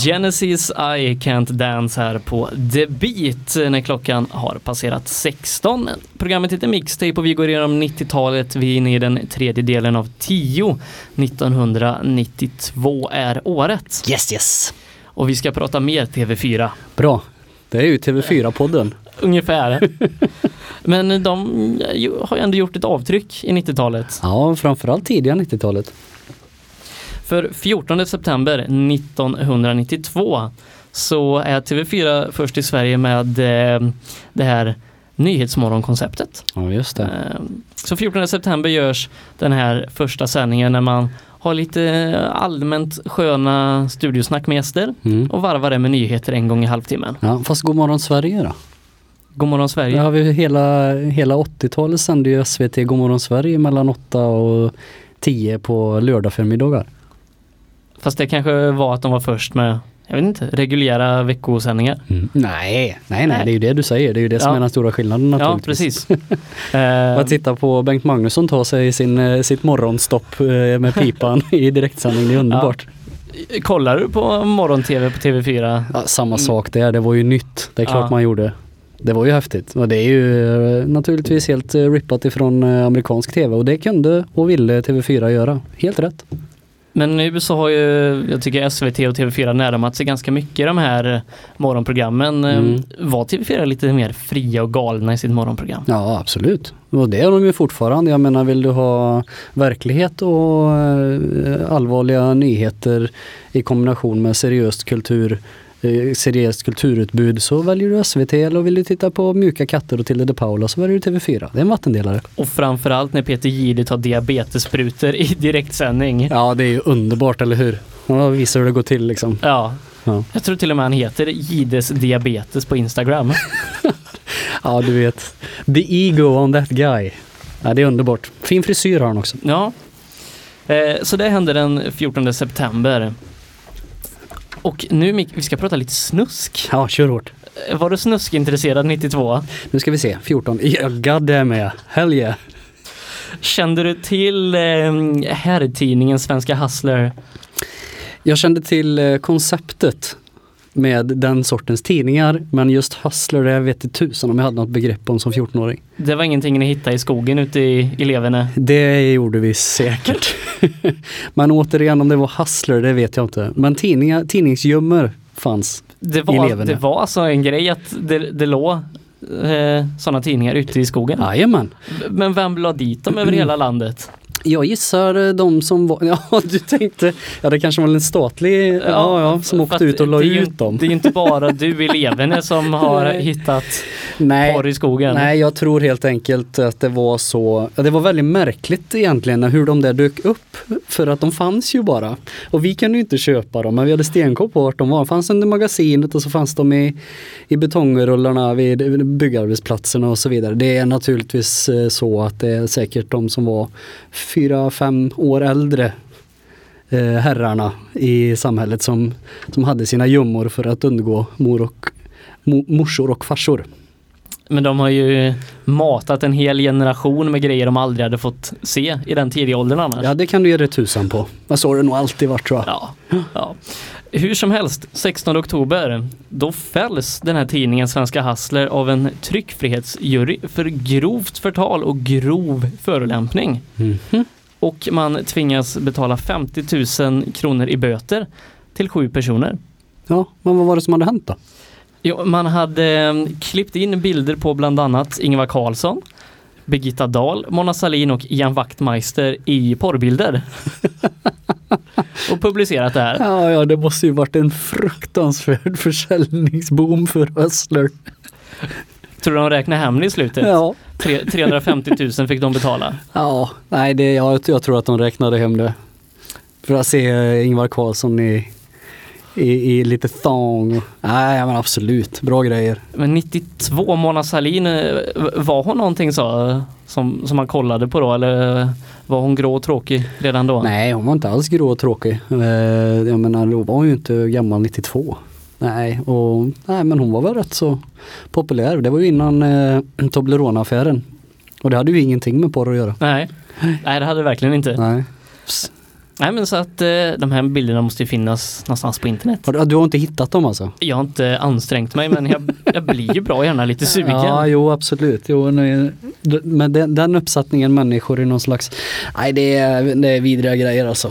Genesis I Can't Dance här på The Beat när klockan har passerat 16. Programmet heter Mixtape och vi går igenom 90-talet. Vi är inne i den tredje delen av 10. 1992 är året. Yes, yes. Och vi ska prata mer TV4. Bra. Det är ju TV4-podden. Ungefär. [LAUGHS] Men de har ju ändå gjort ett avtryck i 90-talet. Ja, framförallt tidiga 90-talet. För 14 september 1992 så är TV4 först i Sverige med eh, det här Nyhetsmorgonkonceptet. Ja, just det. Eh, Så 14 september görs den här första sändningen när man har lite allmänt sköna studiosnack med gäster Mm. och varvar det med nyheter en gång i halvtimmen. Ja, fast God Sverige då? God morgon Sverige. Har vi hela, hela 80-talet sände ju SVT Godmorgon Sverige mellan 8 och 10 på lördag förmiddagar. Fast det kanske var att de var först med, jag vet inte, reguljära veckosändningar. Nej, nej, nej, Nej. det är ju det du säger. Det är ju det som Ja. är den stora skillnaden Ja, naturligtvis. precis. Eh, [LAUGHS] Att titta på Bengt Magnusson ta sig sin, eh, sitt morgonstopp eh, med pipan [LAUGHS] i direktsändning, det är underbart. Kollar du på morgon-tv på TV4? Ja, samma sak där, det var ju nytt. Det är klart Ja. man gjorde. Det var ju häftigt. Och det är ju eh, naturligtvis helt rippat ifrån amerikansk tv och det kunde och ville TV4 göra. Helt rätt. Men nu så har ju, jag tycker SVT och TV4 närmat sig ganska mycket i de här morgonprogrammen. Eh, Mm. Var TV4 lite mer fria och galna i sitt morgonprogram? Ja, absolut. Och det är de ju fortfarande. Jag menar, vill du ha verklighet och eh, allvarliga nyheter i kombination med seriöst kultur seriöst kulturutbud så väljer du SVT eller vill du titta på Mjuka katter och Tilde de Paula så väljer du TV4. Det är en vattendelare. Och framförallt när Peter Jihde tar diabetessprutor i direktsändning. Ja, det är ju underbart, eller hur? Ja, visar hur det går till liksom. Ja, Ja, jag tror till och med han heter Jihdes diabetes på Instagram. [LAUGHS] ja du vet. The ego on that guy. Ja, det är underbart. Fin frisyr har han också. Ja. Eh, så det hände den 14 september. Och nu Mick, vi ska prata lite snusk. Ja, kör hårt. Eh, Var du snuskintresserad 92? Nu ska vi se, 14. Ja, god damn yeah. Hell yeah. Kände du till eh, herrtidningen Svenska Hustler? Jag kände till eh, konceptet med den sortens tidningar, men just Hustler, det vet inte tusan om jag hade något begrepp om som 14-åring. Det var ingenting ni hittade i skogen ute i, i Levene? Det gjorde vi säkert. [LAUGHS] men återigen, om det var Hustler, det vet jag inte. Men tidningar, tidningsgömmor fanns. Det var, Eleverna. det var alltså en grej att det, det låg eh, sådana tidningar ute i skogen. Jajamän. Men vem la dit dem över hela landet? Jag gissar eh, de som var, [LAUGHS] ja du tänkte, ja det kanske var en statlig, ja, ja, som åkte ut och la ju- ut dem. Det är ju inte bara du i [LAUGHS] Levene som har Nej. hittat Nej, porr i skogen. Nej, jag tror helt enkelt att det var så. ja, Det var väldigt märkligt egentligen hur de där dök upp. För att de fanns ju bara. Och vi kunde ju inte köpa dem, men vi hade stenkoll på vart de var. De fanns under magasinet och så fanns de i, i betongrullarna vid byggarbetsplatserna och så vidare. Det är naturligtvis eh, så att det är säkert de som var fyra, fem år äldre eh, herrarna i samhället som, som hade sina gömmor för att undgå mor och, mo, morsor och farsor. Men de har ju matat en hel generation med grejer de aldrig hade fått se i den tidiga åldern annars. Ja, det kan du ge dig tusan på. Men så har det nog alltid varit tror jag. Ja, ja. Hur som helst, 16 oktober, då fälls den här tidningen Svenska Hassler av en tryckfrihetsjury för grovt förtal och grov förolämpning. Mhm. Och man tvingas betala 50 000 kronor i böter till sju personer. Ja, men vad var det som hade hänt då? Jo, man hade eh, klippt in bilder på bland annat Ingvar Carlsson, Birgitta Dahl, Mona Sahlin och Ian Wachtmeister i porrbilder. [LAUGHS] och publicerat det här. Ja, ja, det måste ju varit en fruktansvärd försäljningsboom för Hustler. Tror du de räknar hem det i slutet? Ja. Tre- 350 000 fick de betala. Ja, nej, det, jag, jag tror att de räknade hem det. För att se eh, Ingvar Carlsson i, i, i lite thong. Nej, men absolut. Bra grejer. Men 92, Mona Sahlin, eh, var hon någonting så som, som man kollade på då eller var hon grå och tråkig redan då? Nej, hon var inte alls grå och tråkig. Eh, jag menar, då var hon ju inte gammal 92. Nej, och, nej, men hon var väl rätt så populär. Det var ju innan eh, Toblerone-affären. Och det hade ju ingenting med porr att göra. Nej. Nej, det hade det verkligen inte. Nej. Nej, men så att eh, de här bilderna måste ju finnas någonstans på internet. Du du har inte hittat dem alltså? Jag har inte ansträngt mig men jag, jag blir ju bra gärna lite sugen. Ja, jo absolut. Jo, nej, men den, den uppsättningen människor i någon slags... Nej, det är, det är vidriga grejer alltså.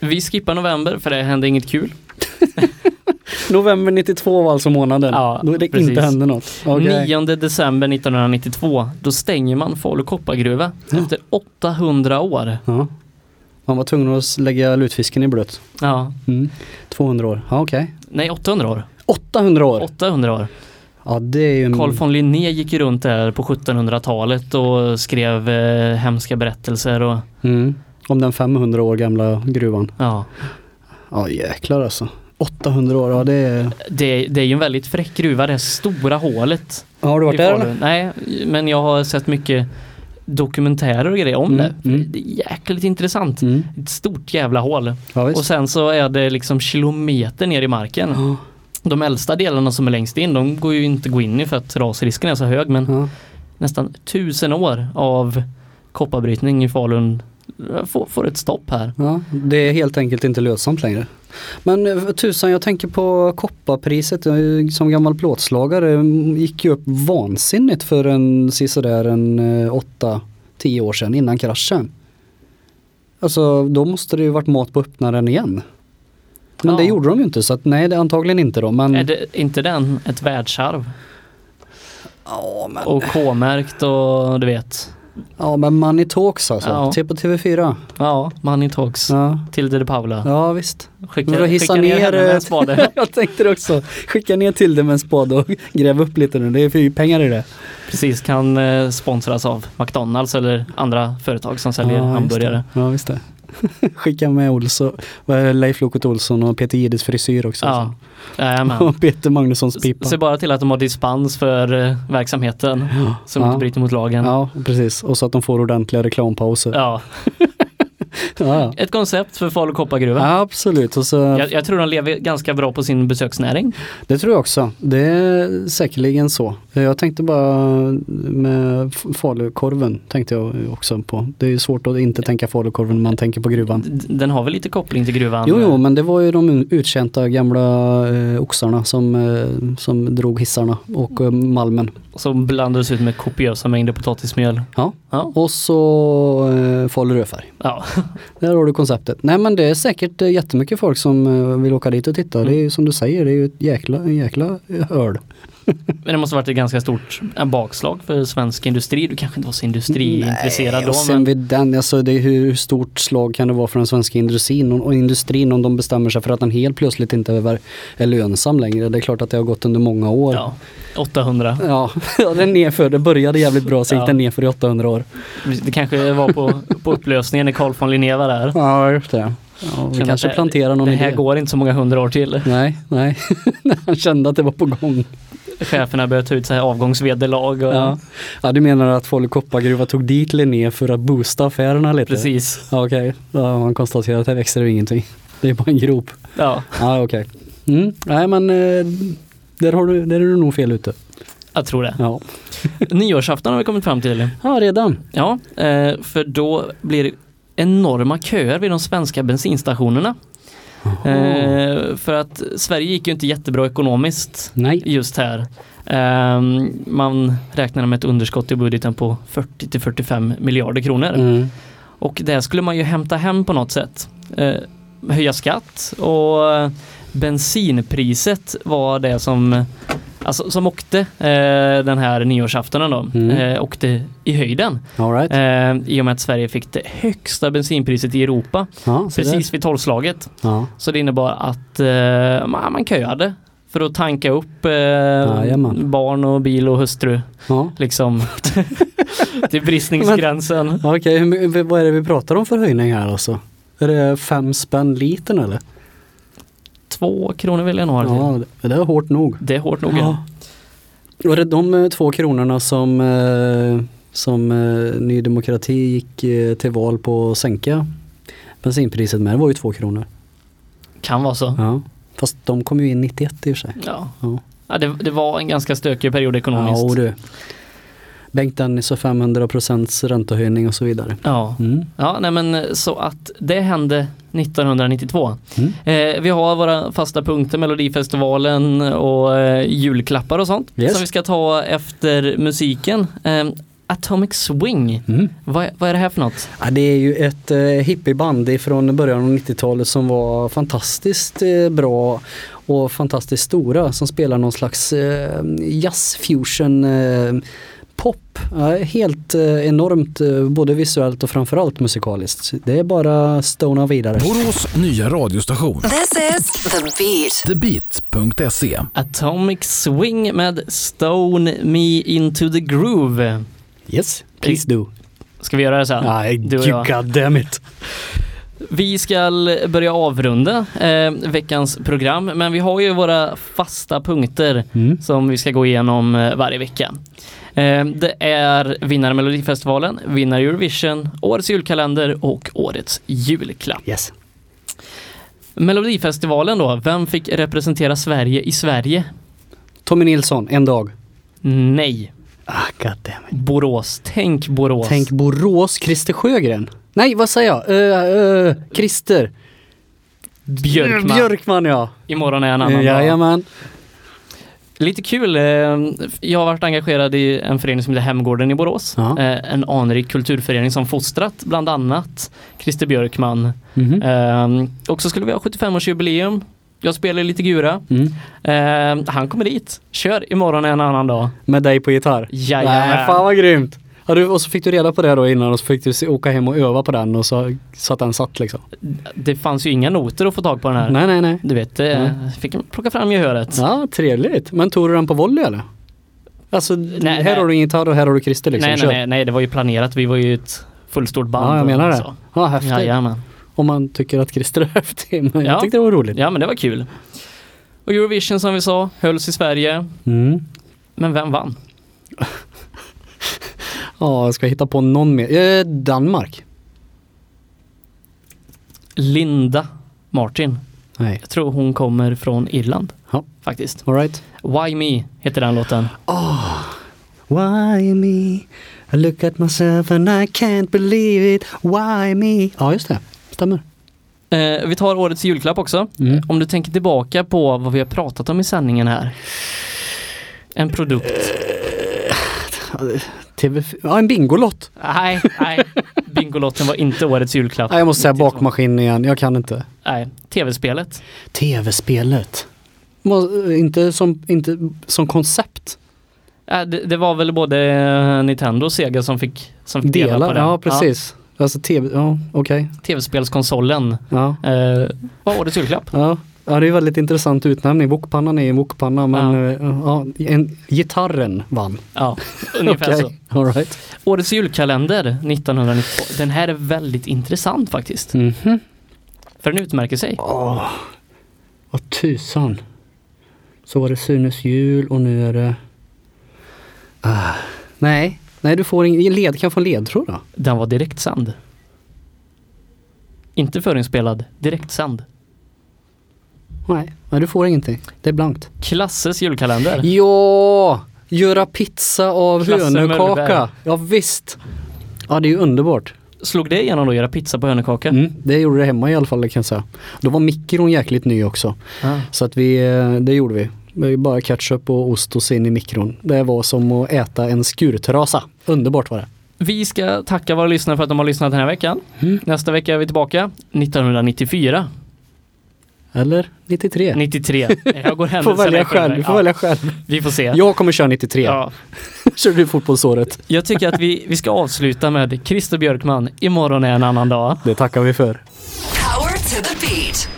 Vi skippar november för det hände inget kul. [LAUGHS] November 92 var alltså månaden. Ja, då det precis. inte hände något. Okej. 9 december 1992, då stänger man Falu koppargruva efter 800 år. Ja. Man var tvungen att lägga lutfisken i blöt. Ja, Mm. 200 år. Ja, okej. nej 800 år. 800 år! 800 år. Ja, det är ju... en- Carl von Linné gick runt där på 1700-talet och skrev eh, hemska berättelser och Mm. Om den 500 år gamla gruvan. ja. Ja, jäklar alltså. 800 år, ja det är... Det, det är ju en väldigt fräck gruva, det här stora hålet. Har du varit där eller? Nej, men jag har sett mycket dokumentärer och grejer om Mm, det. mm. Det är jäkligt intressant. Mm. Ett stort jävla hål. Ja. Och sen så är det liksom kilometer ner i marken. Ja, De äldsta delarna som är längst in, de går ju inte att gå in i för att rasrisken är så hög. Men ja. nästan tusen år av kopparbrytning i Falun får, får ett stopp här. Ja, det är helt enkelt inte lönsamt längre. Men eh, tusan, jag tänker på kopparpriset. Som gammal plåtslagare mm, gick ju upp vansinnigt för en sisådär en 8-10 år sedan innan kraschen. Alltså då måste det ju varit mat på öppnaren igen. Men det Ja. gjorde de ju inte så att nej det antagligen inte då. Men, Är det inte den ett världsarv? ja, men, Och K-märkt och du vet. Ja men money talks alltså. Ja. Till på TV4. Ja, Money Talks. Ja, Tilde de Paula. ja visst. Skicka, Men då hissa skicka ner ner, henne med en [LAUGHS] spade. jag tänkte det också. Skicka ner till det med en spade och [LAUGHS] gräv upp lite nu. Det är ju pengar i det. Precis, kan eh, sponsras av McDonalds eller andra företag som säljer Ja, hamburgare. Ja, visst det. [LAUGHS] Skicka med Olsson, Leif Loket Olsson och Peter Jihdes frisyr också. Ja, Jajamän. [LAUGHS] Och Peter Magnussons pipa. Se bara till att de har dispens för eh, verksamheten som Ja. inte bryter mot lagen. Ja, precis. Och så att de får ordentliga reklampauser. Ja, [LAUGHS] Ja, [LAUGHS] ett koncept för Falu koppargruva. ja absolut. Och så, Jag, jag tror de lever ganska bra på sin besöksnäring. Det tror jag också. Det är säkerligen så. Jag tänkte bara med falukorven tänkte jag också på. Det är svårt att inte tänka falukorven när man tänker på gruvan. Den har väl lite koppling till gruvan? Jo, jo, men det var ju de utkänta gamla eh, oxarna som, eh, som drog hissarna och eh, malmen. Som blandades ut med kopiösa mängder potatismjöl. Ja. Ja. Och så eh, Falu rödfärg. ja. [LAUGHS] [LAUGHS] Där har du konceptet. Nej men det är säkert eh, jättemycket folk som eh, vill åka dit och titta. Det är ju som du säger, det är ju ett jäkla, en jäkla eh, öl. Men det måste varit ett ganska stort en bakslag för svensk industri. Du kanske inte var så industriintresserad Nej, då. och sen Men vid den, alltså det hur stort slag kan det vara för den svenska industrin och, industrin om de bestämmer sig för att den helt plötsligt inte är, är lönsam längre. Det är klart att det har gått under många år. ja, 800. [LAUGHS] Ja, den nerför. Det började jävligt bra, så gick Ja. den nerför i 800 år. Det kanske var på, på upplösningen när Carl von Linné var där. Ja, just det. Ja, vi kanske planterar någon Det här idé. går inte så många hundra år till. Nej, nej. [LAUGHS] Han kände att det var på gång. Cheferna började ta ut så här avgångsvederlag. Och, Ja. ja, du menar att Falu koppargruva tog dit Linné för att boosta affärerna lite? Precis. Ja, okej. Ja, man konstaterar att här växer det ingenting. Det är bara en grop. Ja, Ja, okej. Mm. Nej, men eh, där, har du, där är du nog fel ute. jag tror det. Ja, [LAUGHS] Nyårsafton har vi kommit fram till. ja redan. Ja, eh, för då blir det enorma köer vid de svenska bensinstationerna. Eh, för att Sverige gick ju inte jättebra ekonomiskt Nej. just här. Ehm, man räknade med ett underskott i budgeten på 40 till 45 miljarder kronor. Mm. Och det skulle man ju hämta hem på något sätt. Eh, höja skatt och eh, bensinpriset var det som Alltså som åkte eh, den här nyårsaftonen då, Mm. eh, åkte i höjden. All right. Eh, I och med att Sverige fick det högsta bensinpriset i Europa ja, precis vid tolvslaget. Ja. Så det innebar att eh, man, man köade för att tanka upp eh, Jajamän. barn och bil och hustru Ja. liksom [LAUGHS] till bristningsgränsen. Okej, my- vad är det vi pratar om för höjning här alltså? Är det fem spänn litern eller? Två kronor vill jag nog ha det till. Ja, det är hårt nog. Det är hårt nog. Ja. Var det de eh, två kronorna som, eh, som eh, Ny Demokrati gick till val på att sänka bensinpriset med? Det var ju två kronor. Kan vara så. Ja. Fast de kom ju in 91 i och för sig. Ja. Ja. Ja, det, det var en ganska stökig period Ja, ekonomiskt. och du. Bengt Dennis och 500 procents räntehöjning och så vidare. Ja. Mm. Ja, nej men så att det hände 1992. Mm. Eh, vi har våra fasta punkter, Melodifestivalen och eh, julklappar och sånt Yes. som vi ska ta efter musiken. Eh, Atomic Swing, Mm. vad, vad är det här för något? Ja, det är ju ett eh, hippieband från början av 90-talet som var fantastiskt eh, bra och fantastiskt stora som spelar någon slags eh, jazzfusion eh, pop. Helt eh, enormt eh, både visuellt och framförallt musikaliskt. Det är bara stona vidare. Borås nya radiostation. This is The Beat. TheBeat.se. Atomic Swing med Stone Me Into The Groove. Yes, please do. Ska vi göra det sen? Nej, Du och you jag. god damn it. Vi ska börja avrunda eh, veckans program, men vi har ju våra fasta punkter Mm. som vi ska gå igenom eh, varje vecka. Eh, det är vinnare Melodifestivalen, vinnare Eurovision, årets julkalender och årets julklapp. Yes. Melodifestivalen då, vem fick representera Sverige i Sverige? Tommy Nilsson, en dag. Nej, Ah. Borås. Tänk Borås. Tänk Borås, Christer Sjögren. Nej, vad säger jag? Uh, uh, Christer. Björkman. Björkman ja. Imorgon är en annan dag. Jajamän. Lite kul. eh, Jag har varit engagerad i en förening som heter Hemgården i Borås. Ja. Eh, En anrik kulturförening som fostrat bland annat Christer Björkman. Eh, Och så skulle vi ha 75-årsjubileum. Jag spelar lite gura. Mm. Han kommer dit. Kör imorgon en annan dag. Med dig på gitarr? Jajamän. Nej, fan vad grymt. Ja, du, och så fick du reda på det då innan och så fick du åka hem och öva på den och så, så att den satt liksom. Det fanns ju inga noter att få tag på den här. Nej, nej, nej. Du vet, eh, fick plocka fram gehöret. Ja, trevligt. Men tog du den på volley eller? Alltså, här nej. har du gitarr och här har du Christer liksom. nej, nej, nej, nej, det var ju planerat. Vi var ju ett fullstort band. Ja, jag menar det. så. Ja, häftigt. Jajamän. Om man tycker att Christer är [LAUGHS] häftig. Men Ja. jag tyckte det var roligt. Ja men det var kul. Och Eurovision som vi sa hölls i Sverige. Mm. Men vem vann? [LAUGHS] Ja, jag ska hitta på någon mer. Eh, Danmark. Linda Martin. Nej. Jag tror hon kommer från Irland. Ja. Faktiskt. Alright. Why Me heter den låten. Why me? I look at myself and I can't believe it. Why me? Ja, just det. Stämmer. Eh, vi tar årets julklapp också. Mm. Om du tänker tillbaka på vad vi har pratat om i sändningen här. En produkt. TV... Ja, en Bingolott. Nej, nej. Bingolotten var inte årets julklapp. Nej, jag måste säga bakmaskin igen. Jag kan inte. Nej, tv-spelet. TV-spelet. Må- Inte som, inte som koncept. Äh, det, det var väl både eh, Nintendo och Sega som fick, som fick dela på Delar, det. ja precis. Alltså tv, ja okej. Tv-spelskonsolen Ja. eh, var årets julklapp. Ja. Ja, det är väldigt intressant utnämning. Wokpannan är en wokpanna men Ja. ja. Ja, en, gitarren vann. Ja, ungefär [LAUGHS] Okej, så. all right. Årets julkalender 1992. Den här är väldigt intressant faktiskt. Mhm. För den utmärker sig. Åh, vad tusan. Så var det Sunes jul och nu är det... Ah. Nej, nej du får ingen led, kan jag få en ledtråd då? Den var direktsänd. Inte förinspelad, direktsänd. Nej, nej, du får ingenting. Det är blankt. Klasses julkalender. Ja! Göra pizza av Klasse hönökaka. Ja visst. Ja det är ju underbart. Slog det igenom då, göra pizza på hönökaka? Mm, det gjorde det hemma i alla fall det kan jag säga. Då var mikron jäkligt ny också. Ah. Så att vi, eh, det gjorde vi. Bara ketchup och ost och så in i mikron. Det var som att äta en skurtrasa. Underbart var det. Vi ska tacka våra lyssnare för att de har lyssnat den här veckan. Mm. Nästa vecka är vi tillbaka 1994. Eller 93. 93. Jag går [LAUGHS] Får händelserna välja i förväg. själv. Får Ja, välja själv. Vi får se. Jag kommer köra 93. Ja. [LAUGHS] Kör du fotbollsåret. Jag tycker att vi, vi ska avsluta med Christer Björkman. Imorgon är en annan dag. Det tackar vi för. Power to the beat.